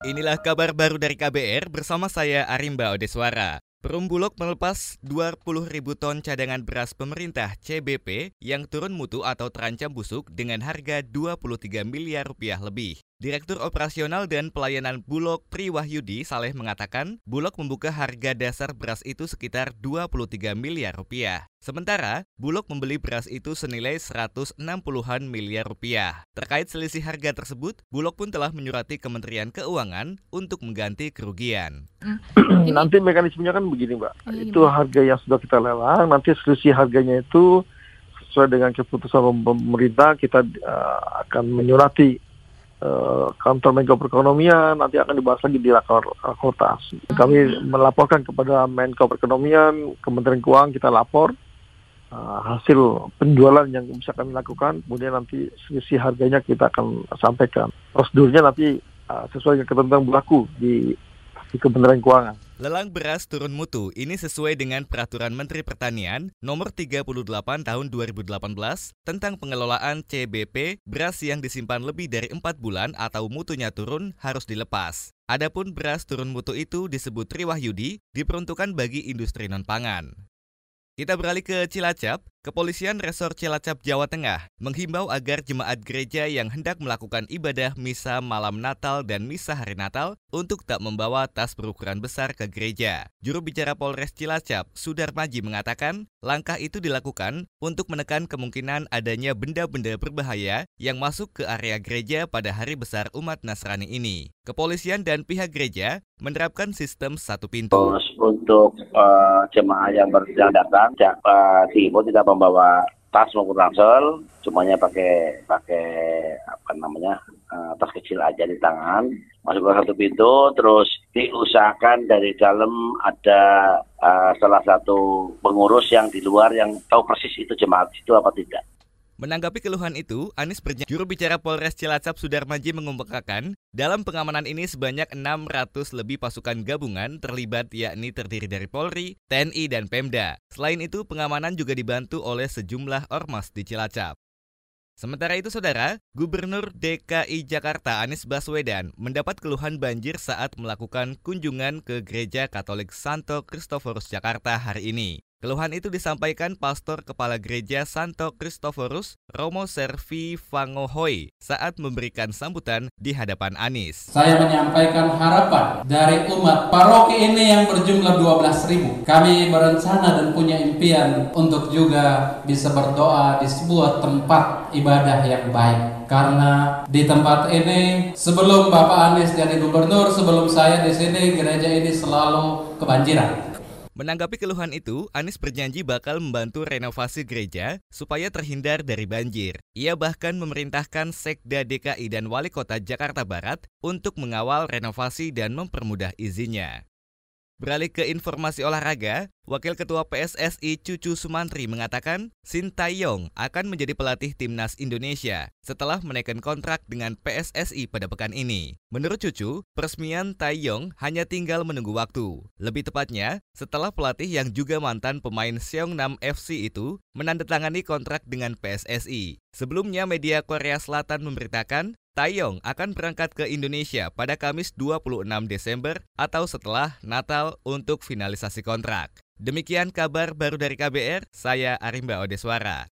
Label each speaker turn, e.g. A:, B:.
A: Inilah kabar baru dari KBR bersama saya Arimba Odeswara. Perum Bulog melepas 20 ribu ton cadangan beras pemerintah CBP yang turun mutu atau terancam busuk dengan harga 23 miliar rupiah lebih. Direktur Operasional dan Pelayanan Bulog Priwahyudi Saleh mengatakan, Bulog membuka harga dasar beras itu sekitar 23 miliar rupiah. Sementara, Bulog membeli beras itu senilai 160-an miliar rupiah. Terkait selisih harga tersebut, Bulog pun telah menyurati Kementerian Keuangan untuk mengganti kerugian.
B: nanti mekanismenya kan begini, Mbak. Iya, itu harga yang sudah kita lelang, nanti selisih harganya itu sesuai dengan keputusan pemerintah kita uh, akan menyurati uh, kantor Menko Perekonomian nanti akan dibahas lagi di rakor Rakortas. Kami melaporkan kepada Menko Perekonomian, Kementerian Keuangan kita lapor uh, hasil penjualan yang bisa kami lakukan, kemudian nanti selisih harganya kita akan sampaikan. Prosedurnya nanti uh, sesuai dengan ketentuan berlaku di di Kementerian Keuangan.
A: Lelang beras turun mutu ini sesuai dengan Peraturan Menteri Pertanian Nomor 38 Tahun 2018 tentang pengelolaan CBP beras yang disimpan lebih dari 4 bulan atau mutunya turun harus dilepas. Adapun beras turun mutu itu disebut Triwahyudi diperuntukkan bagi industri non-pangan. Kita beralih ke Cilacap. Kepolisian Resor Cilacap, Jawa Tengah menghimbau agar jemaat gereja yang hendak melakukan ibadah misa malam Natal dan misa hari Natal untuk tak membawa tas berukuran besar ke gereja. Juru bicara Polres Cilacap, Sudar Maji mengatakan, langkah itu dilakukan untuk menekan kemungkinan adanya benda-benda berbahaya yang masuk ke area gereja pada hari besar umat Nasrani ini. Kepolisian dan pihak gereja menerapkan sistem satu pintu.
C: Untuk uh, jemaah yang berjalan datang, uh, tidak membawa tas maupun ransel, semuanya pakai pakai apa namanya uh, tas kecil aja di tangan, masuk ke satu pintu, terus diusahakan dari dalam ada uh, salah satu pengurus yang di luar yang tahu persis itu jemaat itu apa tidak.
A: Menanggapi keluhan itu, Anies berjanji juru bicara Polres Cilacap Sudarmaji mengungkapkan, dalam pengamanan ini sebanyak 600 lebih pasukan gabungan terlibat yakni terdiri dari Polri, TNI, dan Pemda. Selain itu, pengamanan juga dibantu oleh sejumlah ormas di Cilacap. Sementara itu, saudara, Gubernur DKI Jakarta Anies Baswedan mendapat keluhan banjir saat melakukan kunjungan ke Gereja Katolik Santo Kristoforus Jakarta hari ini. Keluhan itu disampaikan Pastor Kepala Gereja Santo Christophorus Romo Servi Fangohoi saat memberikan sambutan di hadapan Anis.
D: Saya menyampaikan harapan dari umat paroki ini yang berjumlah 12 ribu. Kami berencana dan punya impian untuk juga bisa berdoa di sebuah tempat ibadah yang baik. Karena di tempat ini sebelum Bapak Anies jadi gubernur, sebelum saya di sini gereja ini selalu kebanjiran.
A: Menanggapi keluhan itu, Anies berjanji bakal membantu renovasi gereja supaya terhindar dari banjir. Ia bahkan memerintahkan Sekda DKI dan Wali Kota Jakarta Barat untuk mengawal renovasi dan mempermudah izinnya. Beralih ke informasi olahraga, Wakil Ketua PSSI Cucu Sumantri mengatakan Sintayong akan menjadi pelatih timnas Indonesia setelah menaikkan kontrak dengan PSSI pada pekan ini. Menurut Cucu, peresmian Taeyong hanya tinggal menunggu waktu. Lebih tepatnya, setelah pelatih yang juga mantan pemain Seongnam FC itu menandatangani kontrak dengan PSSI. Sebelumnya media Korea Selatan memberitakan Taeyong akan berangkat ke Indonesia pada Kamis 26 Desember atau setelah Natal untuk finalisasi kontrak. Demikian kabar baru dari KBR, saya Arimba Odeswara.